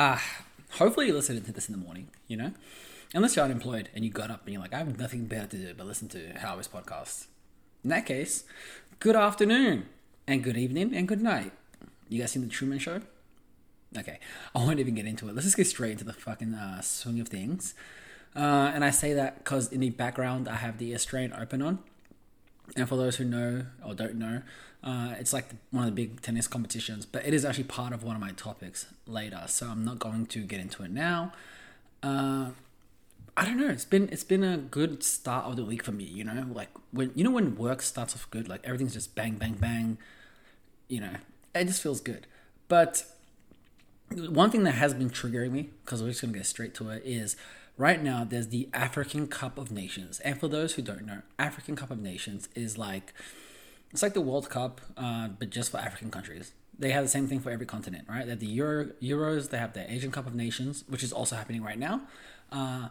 Ah, hopefully you're listening to this in the morning, you know? Unless you're unemployed and you got up and you're like, I have nothing better to do but listen to Howard's podcast. In that case, good afternoon and good evening and good night. You guys seen the Truman Show? Okay, I won't even get into it. Let's just get straight into the fucking uh, swing of things. Uh, and I say that because in the background I have the Australian Open on. And for those who know or don't know, uh, it's like one of the big tennis competitions, but it is actually part of one of my topics later. So I'm not going to get into it now. Uh, I don't know. It's been it's been a good start of the week for me. You know, like when you know when work starts off good, like everything's just bang bang bang. You know, it just feels good. But one thing that has been triggering me, because we're just gonna get straight to it, is right now there's the African Cup of Nations, and for those who don't know, African Cup of Nations is like it's like the World Cup, uh, but just for African countries. They have the same thing for every continent, right? They have the Euro, Euros, they have the Asian Cup of Nations, which is also happening right now. Uh,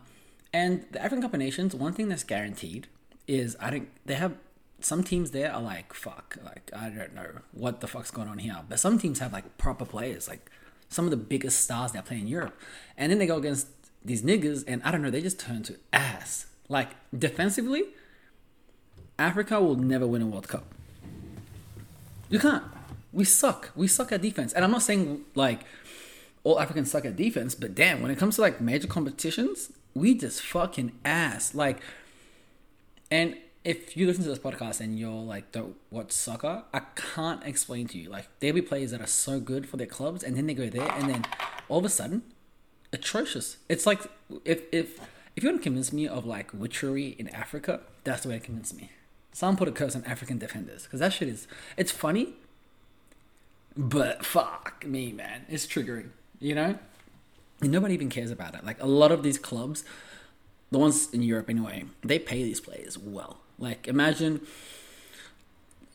and the African Cup of Nations, one thing that's guaranteed is I think they have some teams there are like fuck, like I don't know what the fuck's going on here, but some teams have like proper players, like some of the biggest stars that play in Europe, and then they go against these niggas, and I don't know, they just turn to ass. Like defensively, Africa will never win a World Cup. You can't. We suck. We suck at defense. And I'm not saying like all Africans suck at defense, but damn, when it comes to like major competitions, we just fucking ass. Like, and if you listen to this podcast and you're like don't watch soccer, I can't explain to you. Like there'll be players that are so good for their clubs, and then they go there, and then all of a sudden, atrocious. It's like if if if you want to convince me of like witchery in Africa, that's the way to convince me. Someone put a curse on African defenders because that shit is it's funny, but fuck me, man, it's triggering. You know, and nobody even cares about it. Like a lot of these clubs, the ones in Europe anyway, they pay these players well. Like imagine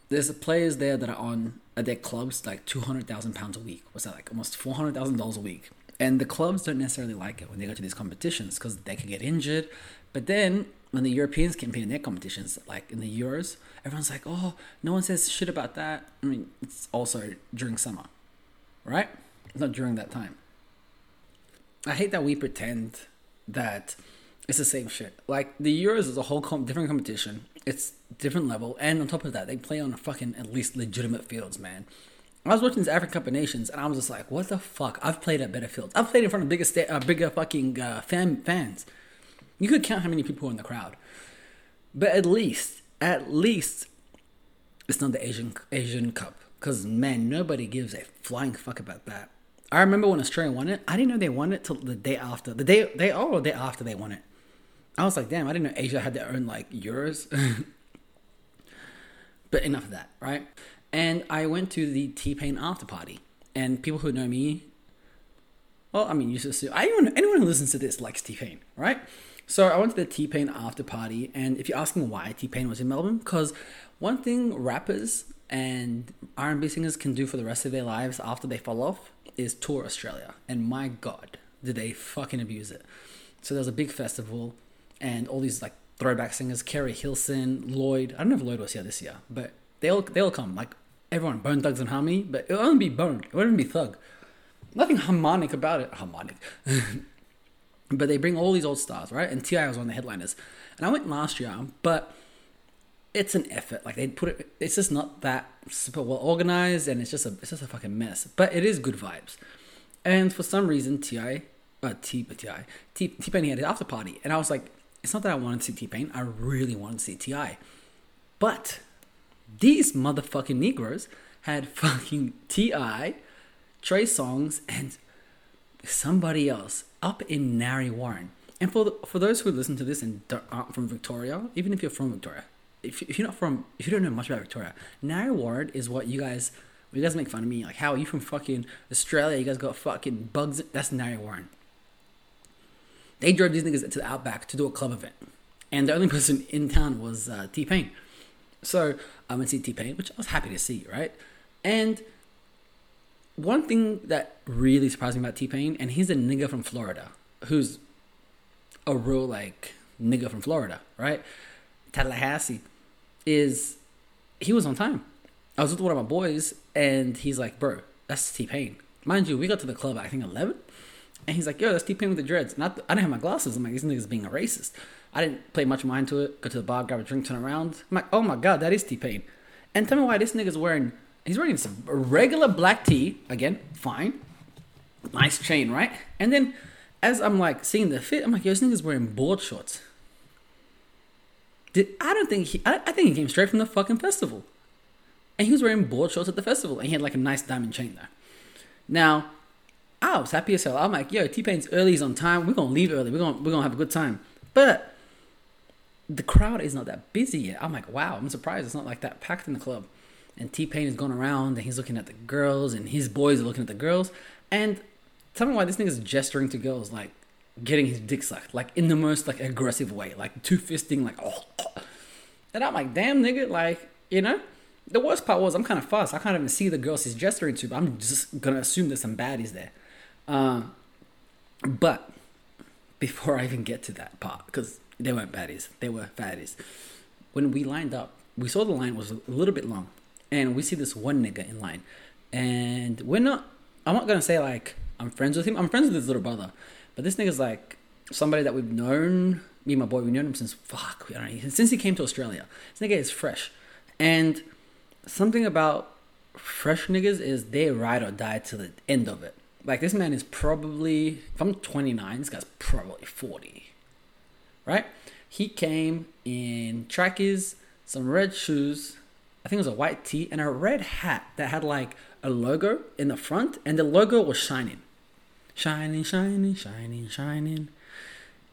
there's players there that are on at their clubs like two hundred thousand pounds a week. What's that like? Almost four hundred thousand dollars a week. And the clubs don't necessarily like it when they go to these competitions because they could get injured. But then when the Europeans compete in their competitions, like in the Euros, everyone's like, oh, no one says shit about that. I mean, it's also during summer, right? It's not during that time. I hate that we pretend that it's the same shit. Like the Euros is a whole different competition. It's different level, and on top of that, they play on a fucking at least legitimate fields, man. I was watching this African Cup of Nations, and I was just like, "What the fuck?" I've played at better fields. I've played in front of bigger, sta- uh, bigger fucking uh, fan fans. You could count how many people were in the crowd, but at least, at least, it's not the Asian Asian Cup. Cause man, nobody gives a flying fuck about that. I remember when Australia won it. I didn't know they won it till the day after. The day they oh, the day after they won it. I was like, damn, I didn't know Asia had their own like Euros. but enough of that, right? And I went to the T Pain after party, and people who know me, well, I mean, you just anyone anyone who listens to this likes T Pain, right? So I went to the T Pain after party, and if you're asking why T Pain was in Melbourne, because one thing rappers and R&B singers can do for the rest of their lives after they fall off is tour Australia, and my god, did they fucking abuse it! So there was a big festival, and all these like throwback singers, Keri Hilson, Lloyd. I don't know if Lloyd was here this year, but they'll they'll come like everyone, Bone Thugs and Harmony, but it'll only be Bone. It won't be Thug. Nothing harmonic about it. Harmonic. but they bring all these old stars, right? And T.I. was one of the headliners. And I went last year, but it's an effort. Like they put it, it's just not that super well organized, and it's just a, it's just a fucking mess. But it is good vibes. And for some reason, T.I., uh, T, T.I., T, T-Pain had an after party, and I was like, it's not that I wanted to see T-Pain, I really wanted to see T.I. But these motherfucking Negroes had fucking T.I., Trey Songz, and somebody else up in Narre Warren. And for the, for those who listen to this and aren't from Victoria, even if you're from Victoria, if, if you're not from, if you don't know much about Victoria, Narre Warren is what you guys, you guys make fun of me. Like, how are you from fucking Australia? You guys got fucking bugs. That's Narre Warren. They drove these niggas to the outback to do a club event. And the only person in town was uh, T Pain. So I went to see T Pain, which I was happy to see, right? And one thing that really surprised me about T Pain, and he's a nigga from Florida, who's a real like nigga from Florida, right? Tallahassee, is he was on time. I was with one of my boys, and he's like, "Bro, that's T Pain." Mind you, we got to the club, I think 11. And he's like, yo, that's T Pain with the dreads. Not, I didn't have my glasses. I'm like, this nigga's being a racist. I didn't pay much mind to it. Go to the bar, grab a drink, turn around. I'm like, oh my god, that is T Pain. And tell me why this nigga's wearing. He's wearing some regular black tee. Again, fine. Nice chain, right? And then as I'm like seeing the fit, I'm like, yo, this nigga's wearing board shorts. Did I don't think he I, I think he came straight from the fucking festival. And he was wearing board shorts at the festival and he had like a nice diamond chain there. Now, I was happy as hell. I'm like, yo, T Pain's early, he's on time. We're gonna leave early. We're gonna we're gonna have a good time. But the crowd is not that busy yet. I'm like, wow, I'm surprised it's not like that packed in the club. And T Pain is going around and he's looking at the girls and his boys are looking at the girls. And tell me why this nigga's gesturing to girls like getting his dick sucked, like in the most like aggressive way, like two fisting, like oh. And I'm like, damn nigga, like you know. The worst part was I'm kind of fast. I can't even see the girls he's gesturing to, but I'm just gonna assume there's some baddies there. Um, but before I even get to that part, because they weren't baddies, they were fatties. When we lined up, we saw the line was a little bit long, and we see this one nigga in line, and we're not. I'm not gonna say like I'm friends with him. I'm friends with his little brother, but this nigga's like somebody that we've known. Me and my boy, we've known him since fuck, I don't know, since he came to Australia. This nigga is fresh, and something about fresh niggas is they ride or die to the end of it. Like this man is probably, if I'm 29, this guy's probably 40, right? He came in trackies, some red shoes, I think it was a white tee, and a red hat that had like a logo in the front, and the logo was shining, shining, shining, shining, shining.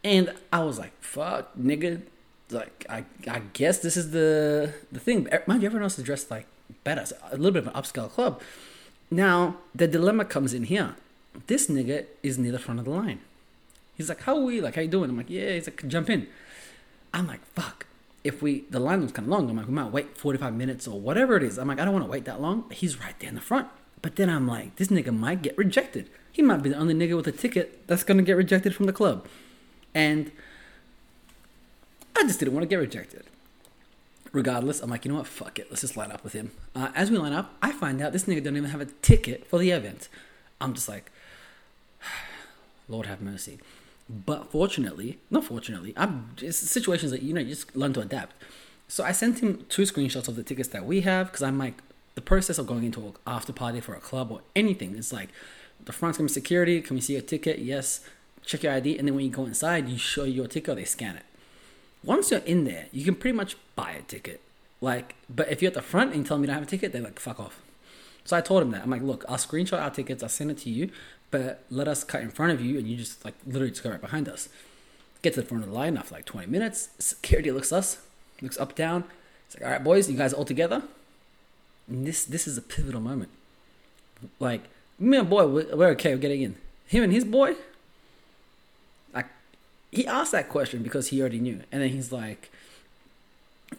And I was like, "Fuck, nigga!" Like, I, I guess this is the the thing. Mind you, everyone else is dressed like better, a little bit of an upscale club. Now, the dilemma comes in here. This nigga is near the front of the line. He's like, how are we? Like, how you doing? I'm like, yeah. He's like, jump in. I'm like, fuck. If we, the line was kind of long. I'm like, we might wait 45 minutes or whatever it is. I'm like, I don't want to wait that long. He's right there in the front. But then I'm like, this nigga might get rejected. He might be the only nigga with a ticket that's to get rejected from the club. And I just didn't want to get rejected regardless, I'm like, you know what? Fuck it. Let's just line up with him. Uh, as we line up, I find out this nigga don't even have a ticket for the event. I'm just like, Lord have mercy. But fortunately, not fortunately, I'm it's situations that you know you just learn to adapt. So I sent him two screenshots of the tickets that we have because I'm like, the process of going into an after party for a club or anything is like, the front's gonna be security. Can we see your ticket? Yes. Check your ID, and then when you go inside, you show your ticket. They scan it once you're in there, you can pretty much buy a ticket. Like, but if you're at the front but let us cut in front of you and you just like literally just go right behind us. Get to the front of the line after like 20 minutes. Security looks us, looks up, down. It's like, all right, boys, you guys all together? And this this is a pivotal moment. Like, me and boy, we're okay, we're getting in. Him and his boy, Like he asked that question because he already knew, and then he's like,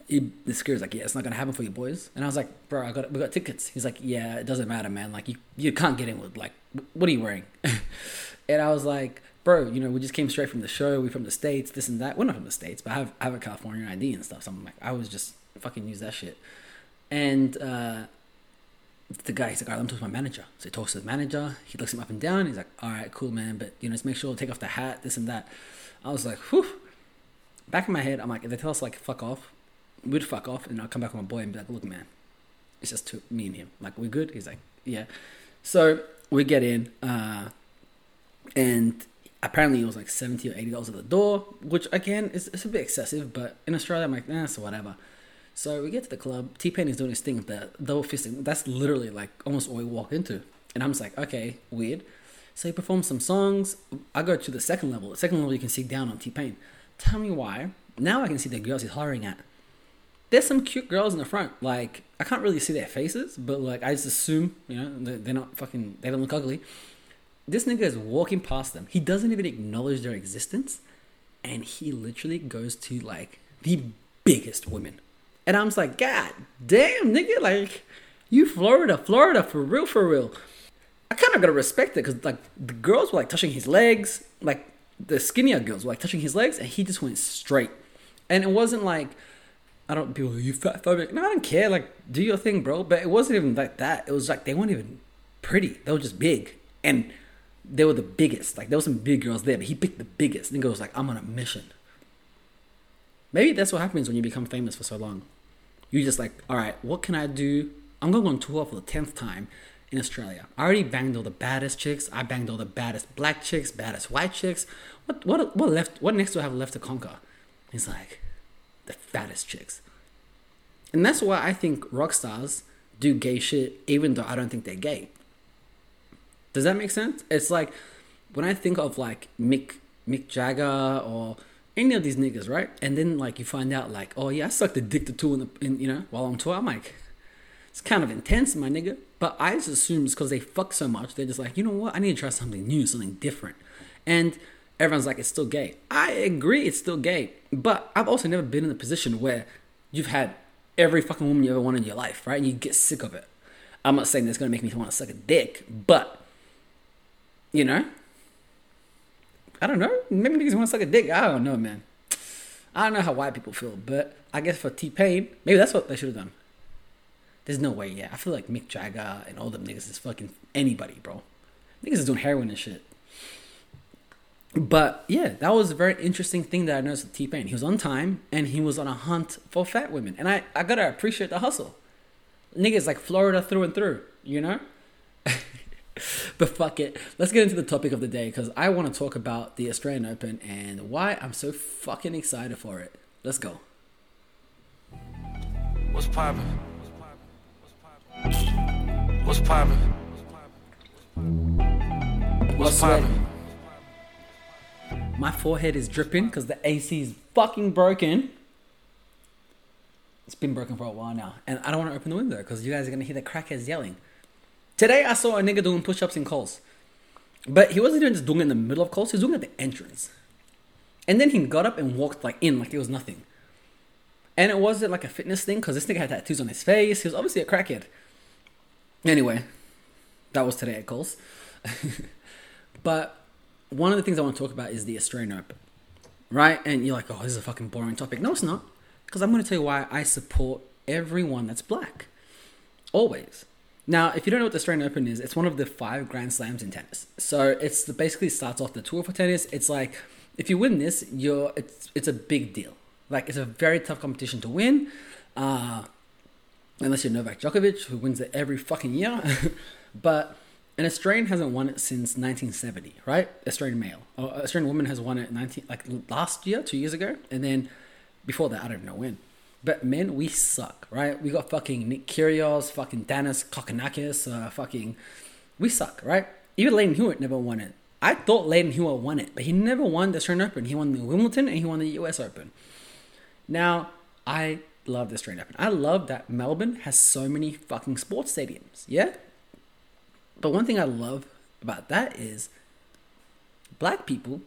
he, the security's like, yeah, it's not gonna happen for you boys. And I was like, bro, I got we got tickets. He's like, yeah, it doesn't matter, man. Like you you can't get in with like, what are you wearing? and I was like, bro, you know, we just came straight from the show. We from the states, this and that. We're not from the states, but I have I have a California ID and stuff. So I'm like, I was just fucking use that shit. And uh, the guy, he's like, all right, I'm talking to my manager. So he talks to the manager. He looks him up and down. He's like, all right, cool, man, but you know, just make sure to take off the hat, this and that. I was like, whew. Back in my head, I'm like, if they tell us like fuck off, we'd fuck off, and I'll come back with my boy and be like, look, man, it's just two, me and him. Like, we're good? He's like, yeah. So we get in, uh, and apparently it was like seventy or eighty dollars at the door, which again is it's a bit excessive, but in Australia I'm like, nah, so whatever. So we get to the club. T Pain is doing his thing with the double fisting. That's literally like almost all we walk into, and I'm just like, okay, weird. So he performs some songs. I go to the second level. The second level you can see down on T Pain. Tell me why. Now I can see the girls he's hollering at. There's some cute girls in the front. Like I can't really see their faces, but like I just assume you know they're not fucking. They don't look ugly. This nigga is walking past them. He doesn't even acknowledge their existence, and he literally goes to like the biggest women. And I'm just like, God damn, nigga, like you Florida, Florida for real, for real. I kind of gotta respect it because like the girls were like touching his legs, like the skinnier girls were like touching his legs, and he just went straight. And it wasn't like I don't people you fat phobic. No, I don't care. Like do your thing, bro. But it wasn't even like that. It was like they weren't even pretty. They were just big, and they were the biggest. Like there was some big girls there, but he picked the biggest. Nigga goes like, I'm on a mission. Maybe that's what happens when you become famous for so long. You just like, all right, what can I do? I'm going to go on tour for the tenth time in Australia. I already banged all the baddest chicks. I banged all the baddest black chicks, baddest white chicks. What what what left? What next do I have left to conquer? He's like, the fattest chicks. And that's why I think rock stars do gay shit, even though I don't think they're gay. Does that make sense? It's like when I think of like Mick Mick Jagger or any of these niggas, right? And then like you find out like, oh yeah, I sucked a dick to two in the in, you know while on tour. I'm like, it's kind of intense, my nigga. But I just assume it's because they fuck so much. They're just like, you know what? I need to try something new, something different. And everyone's like, it's still gay. I agree, it's still gay. But I've also never been in a position where you've had every fucking woman you ever wanted in your life, right? And you get sick of it. I'm not saying that's gonna make me want to suck a dick, but you know, I don't know. Maybe niggas want to suck a dick. I don't know, man. I don't know how white people feel, but I guess for T Pain, maybe that's what they should have done. There's no way, yeah. I feel like Mick Jagger and all them niggas is fucking anybody, bro. Niggas is doing heroin and shit. But yeah, that was a very interesting thing that I noticed with T Pain. He was on time and he was on a hunt for fat women. And I, I gotta appreciate the hustle. Niggas like Florida through and through, you know? but fuck it. Let's get into the topic of the day because I want to talk about the Australian Open and why I'm so fucking excited for it. Let's go. What's popping? What's poppin'? What's popping? What's popping? What's poppin'? What's poppin'? My forehead is dripping because the AC is fucking broken. It's been broken for a while now, and I don't want to open the window because you guys are gonna hear the crackheads yelling. Today I saw a nigga doing push-ups in Coles. But he wasn't even just doing it in the middle of Coles, he was doing it at the entrance. And then he got up and walked like in like it was nothing. And it wasn't like a fitness thing because this nigga had tattoos on his face. He was obviously a crackhead. Anyway, that was today at Coles. but one of the things I want to talk about is the Australian Open. Right? And you're like, oh, this is a fucking boring topic. No, it's not. Because I'm going to tell you why I support everyone that's black. Always. Now, if you don't know what the Australian Open is, it's one of the five Grand Slams in tennis. So it's basically starts off the tour for tennis. It's like if you win this, you're it's it's a big deal. Like it's a very tough competition to win, uh, unless you're Novak Djokovic, who wins it every fucking year. but an Australian hasn't won it since 1970, right? Australian male, or Australian woman has won it 19 like last year, two years ago, and then before that, I don't know when. But men, we suck, right? We got fucking Nick Kyrgios, fucking Thanasi Kokkinakis, uh, fucking, we suck, right? Even Lleyton Hewitt never won it. I thought Lleyton Hewitt won it, but he never won the Australian Open. He won the Wimbledon and he won the US Open. Now, I love the Australian Open. I love that Melbourne has so many fucking sports stadiums, yeah? But one thing I love about that is black people,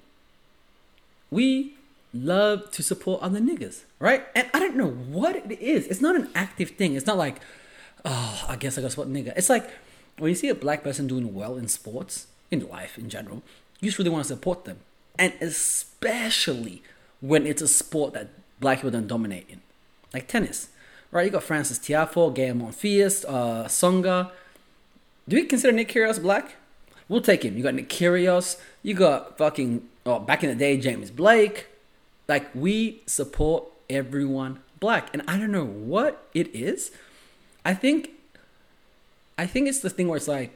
we love to support other niggas, right? And I don't know what it is. It's not an active thing. It's not like, oh, I guess I got support nigga. It's like when you see a black person doing well in sports, in life in general, you just really want to support them. And especially when it's a sport that black people don't dominate in, like tennis, right? You got Frances Tiafoe, Gael Monfils, uh, Tsonga. Do we consider Nick Kyrgios black? We'll take him. You got Nick Kyrgios. You got fucking, oh, back in the day, James Blake. Like we support everyone black, and I don't know what it is. I think, I think it's the thing where it's like,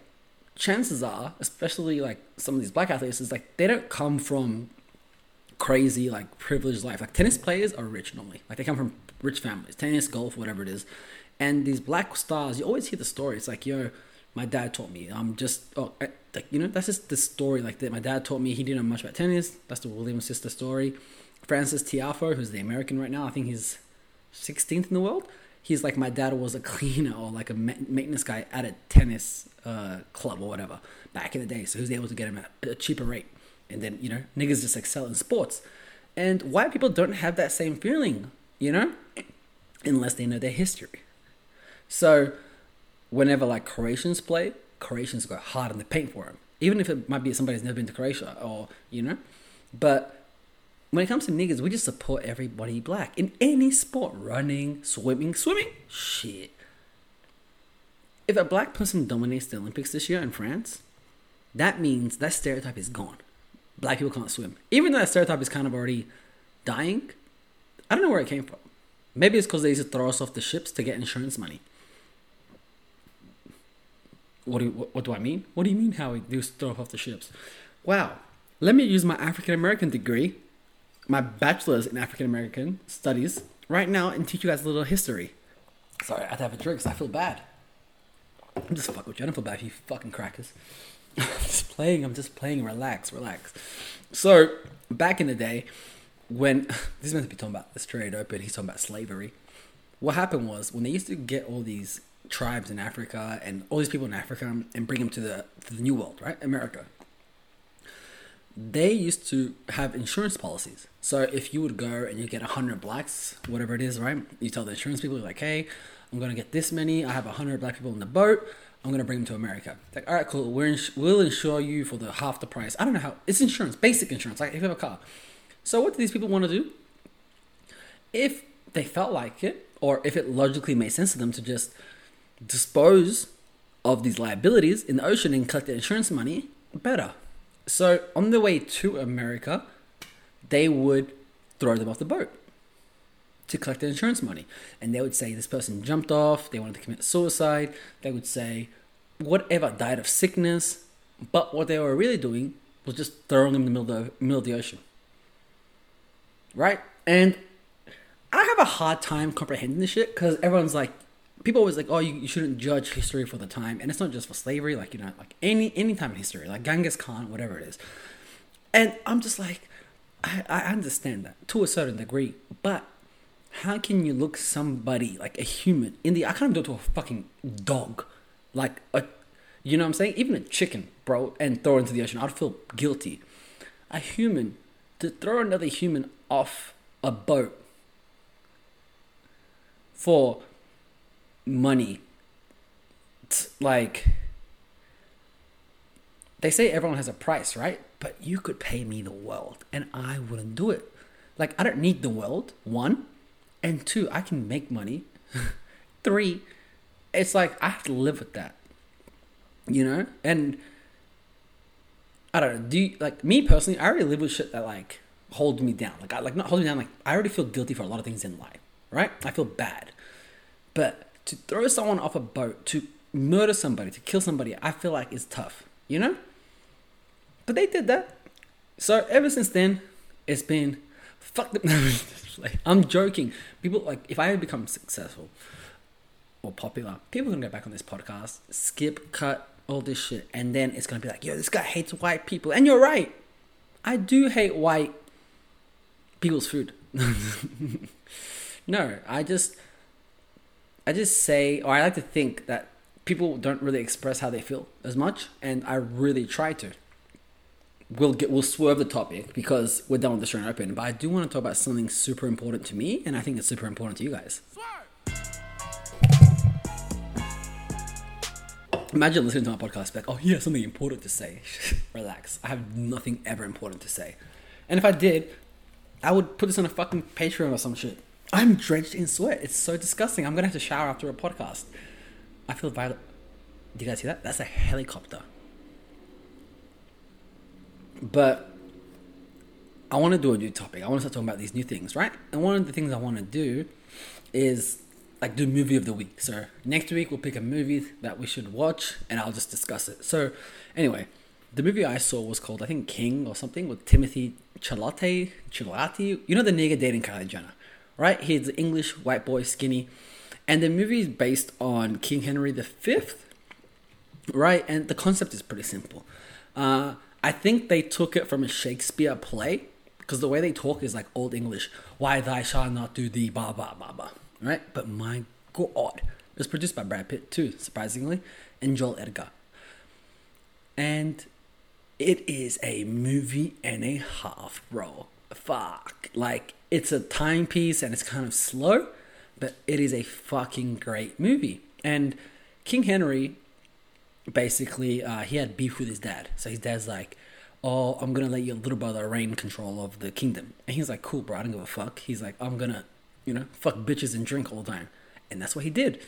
chances are, especially like some of these black athletes, is like they don't come from crazy like privileged life. Like tennis players are rich normally. Like they come from rich families, tennis, golf, whatever it is. And these black stars, you always hear the story. It's like, yo, my dad taught me. I'm just oh, I, like you know, that's just the story. Like that, my dad taught me. He didn't know much about tennis. That's the Williams sister story. Frances Tiafoe, who's the American right now, I think he's 16th in the world. He's like my dad was a cleaner or like a maintenance guy at a tennis uh, club or whatever back in the day. So he was able to get him at a cheaper rate. And then you know niggas just excel in sports, and white people don't have that same feeling, you know, unless they know their history. So whenever like Croatians play, Croatians go hard in the paint for them, even if it might be somebody who's never been to Croatia or you know, but when it comes to niggas, we just support everybody black in any sport running, swimming, swimming. Shit. If a black person dominates the Olympics this year in France, that means that stereotype is gone. Black people can't swim. Even though that stereotype is kind of already dying, I don't know where it came from. Maybe it's because they used to throw us off the ships to get insurance money. What do, you, what, what do I mean? What do you mean how used to throw off the ships? Wow. Let me use my African American degree, my bachelor's in African American studies, right now and teach you guys a little history. Sorry, I have to have a drink because I feel bad. I'm just fucking with you. I don't feel bad you fucking crackers. I'm just playing. I'm just playing. Relax, relax. So, back in the day, when this is meant to be talking about trade open, he's talking about slavery. What happened was when they used to get all these tribes in Africa and all these people in Africa and bring them to the to the New World, right, America. They used to have insurance policies. So if you would go and you get hundred blacks, whatever it is, right, you tell the insurance people like, hey, I'm gonna get this many. I have hundred black people in the boat. I'm gonna bring them to America. Like, all right, cool. We're ins- we'll insure you for the half the price. I don't know how. It's insurance, basic insurance. Like if you have a car. So what do these people want to do? If they felt like it, or if it logically made sense to them to just dispose of these liabilities in the ocean and collect the insurance money, better. So on the way to America, they would throw them off the boat to collect the insurance money. And they would say this person jumped off, they wanted to commit suicide. They would say whatever, died of sickness. But what they were really doing was just throwing them in the middle of the, middle of the ocean. Right? And I have a hard time comprehending this shit because everyone's like, people always like, oh, you, you shouldn't judge history for the time, and it's not just for slavery, like you know, like any any time in history, like Genghis Khan, whatever it is. And I'm just like, I, I understand that to a certain degree, but how can you look somebody like a human in the? I can't do it to a fucking dog, like a, you know what I'm saying? Even a chicken, bro, and throw it into the ocean. I'd feel guilty. A human to throw another human off a boat for money. It's like they say everyone has a price, right? But you could pay me the world and I wouldn't do it. Like I don't need the world, one. And two, I can make money. Three, it's like I have to live with that. You know? And I don't know, do you, like me personally, I already live with shit that like holds me down. Like I like not holding me down, like I already feel guilty for a lot of things in life. Right? I feel bad. But to throw someone off a boat, to murder somebody, to kill somebody, I feel like is tough, you know? But they did that. So ever since then, it's been fuck I'm joking. People like if I become successful or popular, people gonna go back on this podcast, skip, cut, all this shit, and then it's gonna be like, yo, this guy hates white people. And you're right. I do hate white people's food. no, I just I just say, or I like to think that people don't really express how they feel as much, and I really try to. We'll get we'll swerve the topic because we're done with the and open, but I do want to talk about something super important to me, and I think it's super important to you guys. Imagine listening to my podcast, like, oh, yeah, something important to say. Relax. I have nothing ever important to say. And if I did, I would put this on a fucking Patreon or some shit. I'm drenched in sweat. It's so disgusting. I'm gonna have to shower after a podcast. I feel violent. Do you guys see that? That's a helicopter. But I want to do a new topic. I want to start talking about these new things, right? And one of the things I want to do is like do movie of the week. So next week we'll pick a movie that we should watch, and I'll just discuss it. So anyway, the movie I saw was called I think King or something with Timothy Chalamet. Chalamet, you know the nigga dating Kylie Jenner right? He's English white boy, skinny. And the movie is based on King Henry V, right? And the concept is pretty simple. Uh, I think they took it from a Shakespeare play because the way they talk is like Old English. Why thy shall not do thee, blah, blah, blah, blah, right? But my God, it was produced by Brad Pitt too, surprisingly, and Joel Edgar. And it is a movie and a half, bro. Fuck. Like, it's a timepiece and it's kind of slow, but it is a fucking great movie. And King Henry, basically, uh, he had beef with his dad. So his dad's like, "Oh, I'm gonna let your little brother reign control of the kingdom," and he's like, "Cool, bro. I don't give a fuck." He's like, "I'm gonna, you know, fuck bitches and drink all the time," and that's what he did.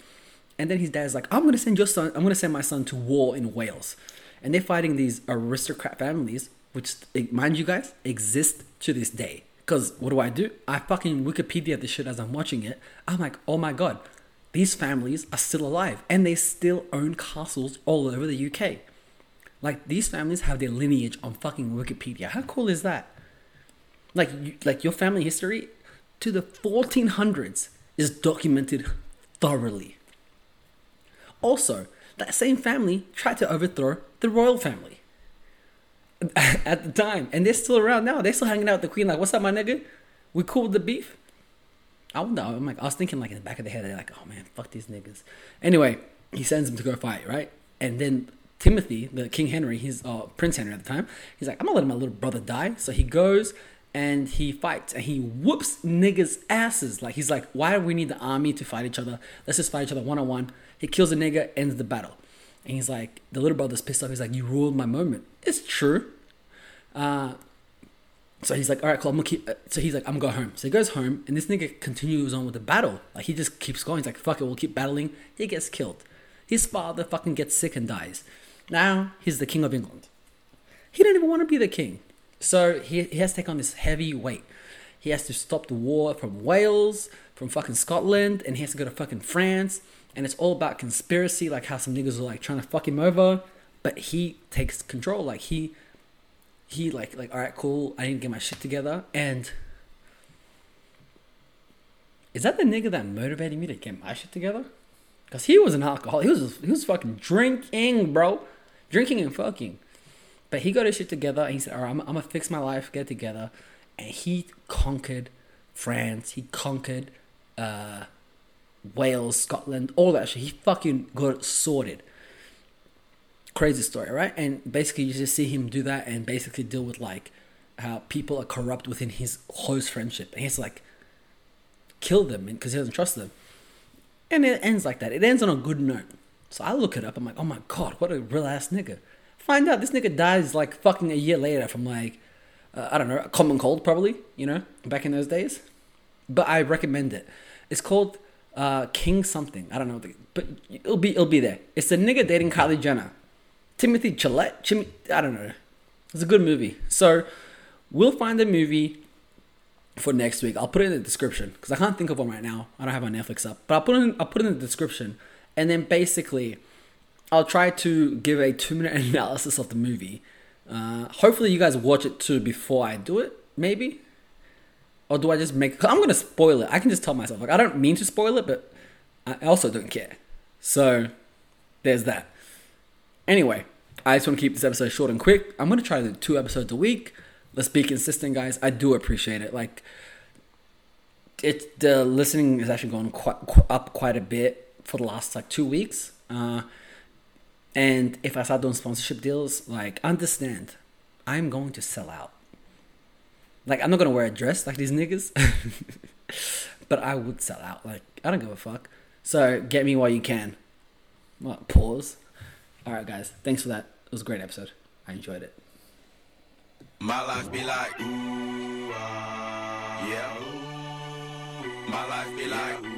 And then his dad's like, "I'm gonna send your son. I'm gonna send my son to war in Wales." and they're fighting these aristocrat families, which, mind you guys, exist to this day. Because what do I do? I fucking Wikipedia this shit as I'm watching it. I'm like, oh my god, these families are still alive and they still own castles all over the UK. Like these families have their lineage on fucking Wikipedia. How cool is that? Like, you, like your family history to the 1400s is documented thoroughly. Also, that same family tried to overthrow the royal family at the time, and they're still around now. They're still hanging out with the queen. Like, what's up, my nigga? We cool with the beef? I wonder. I'm like, I was thinking like in the back of the head, they're like, oh man, fuck these niggas. Anyway, he sends him to go fight, right? And then Timothy, the King Henry, he's uh, Prince Henry at the time. He's like, I'm not letting my little brother die. So he goes and he fights and he whoops niggas' asses. Like he's like, why do we need the army to fight each other? Let's just fight each other one on one. He kills a nigga, ends the battle. And he's like, the little brother's pissed off. He's like, you ruined my moment. It's true. Uh, so he's like, all right, cool. I'm gonna keep. Uh, so he's like, I'm gonna go home. So he goes home, and this nigga continues on with the battle. Like he just keeps going. He's like, fuck it, we'll keep battling. He gets killed. His father fucking gets sick and dies. Now he's the king of England. He didn't even want to be the king. So he, he has to take on this heavy weight. He has to stop the war from Wales, from fucking Scotland, and he has to go to fucking France. And it's all about conspiracy, like how some niggas are like trying to fuck him over. But he takes control. Like he he like like all right, cool. I didn't get my shit together. And is that the nigga that motivated me to get my shit together? Cause he was an alcoholic. He was he was fucking drinking, bro, drinking and fucking. But he got his shit together and he said, all right, I'm, I'm gonna fix my life, get together. And he conquered France. He conquered uh, Wales, Scotland, all that shit. He fucking got sorted. Crazy story, right? And basically, you just see him do that and basically deal with like how people are corrupt within his close friendship. And he has to like kill them because he doesn't trust them. And it ends like that. It ends on a good note. So I look it up. I'm like, oh my god, what a real ass nigga. Find out this nigga dies like fucking a year later from like, uh, I don't know, a common cold probably, you know, back in those days. But I recommend it. It's called uh, King something. I don't know, but it'll be it'll be there. It's the nigga dating Kylie Jenner, Timothy. Chim- I don't know. It's a good movie. So we'll find the movie for next week. I'll put it in the description because I can't think of one right now. I don't have my Netflix up, but I'll put it in, I'll put it in the description, and then basically I'll try to give a two minute analysis of the movie. Uh, hopefully, you guys watch it too before I do it, maybe. Or do I just make? I'm gonna spoil it. I can just tell myself like I don't mean to spoil it, but I also don't care. So there's that. Anyway, I just want to keep this episode short and quick. I'm gonna try to do two episodes a week. Let's be consistent, guys. I do appreciate it. Like, it the listening is actually going quite, up quite a bit for the last like two weeks. Uh, and if I start doing sponsorship deals, like understand, I'm going to sell out. Like I'm not gonna wear a dress like these niggas, but I would sell out. Like I don't give a fuck. So get me while you can. What? Pause. All right, guys. Thanks for that. It was a great episode. I enjoyed it. My life be like, ooh, uh, yeah. Ooh. My life be like.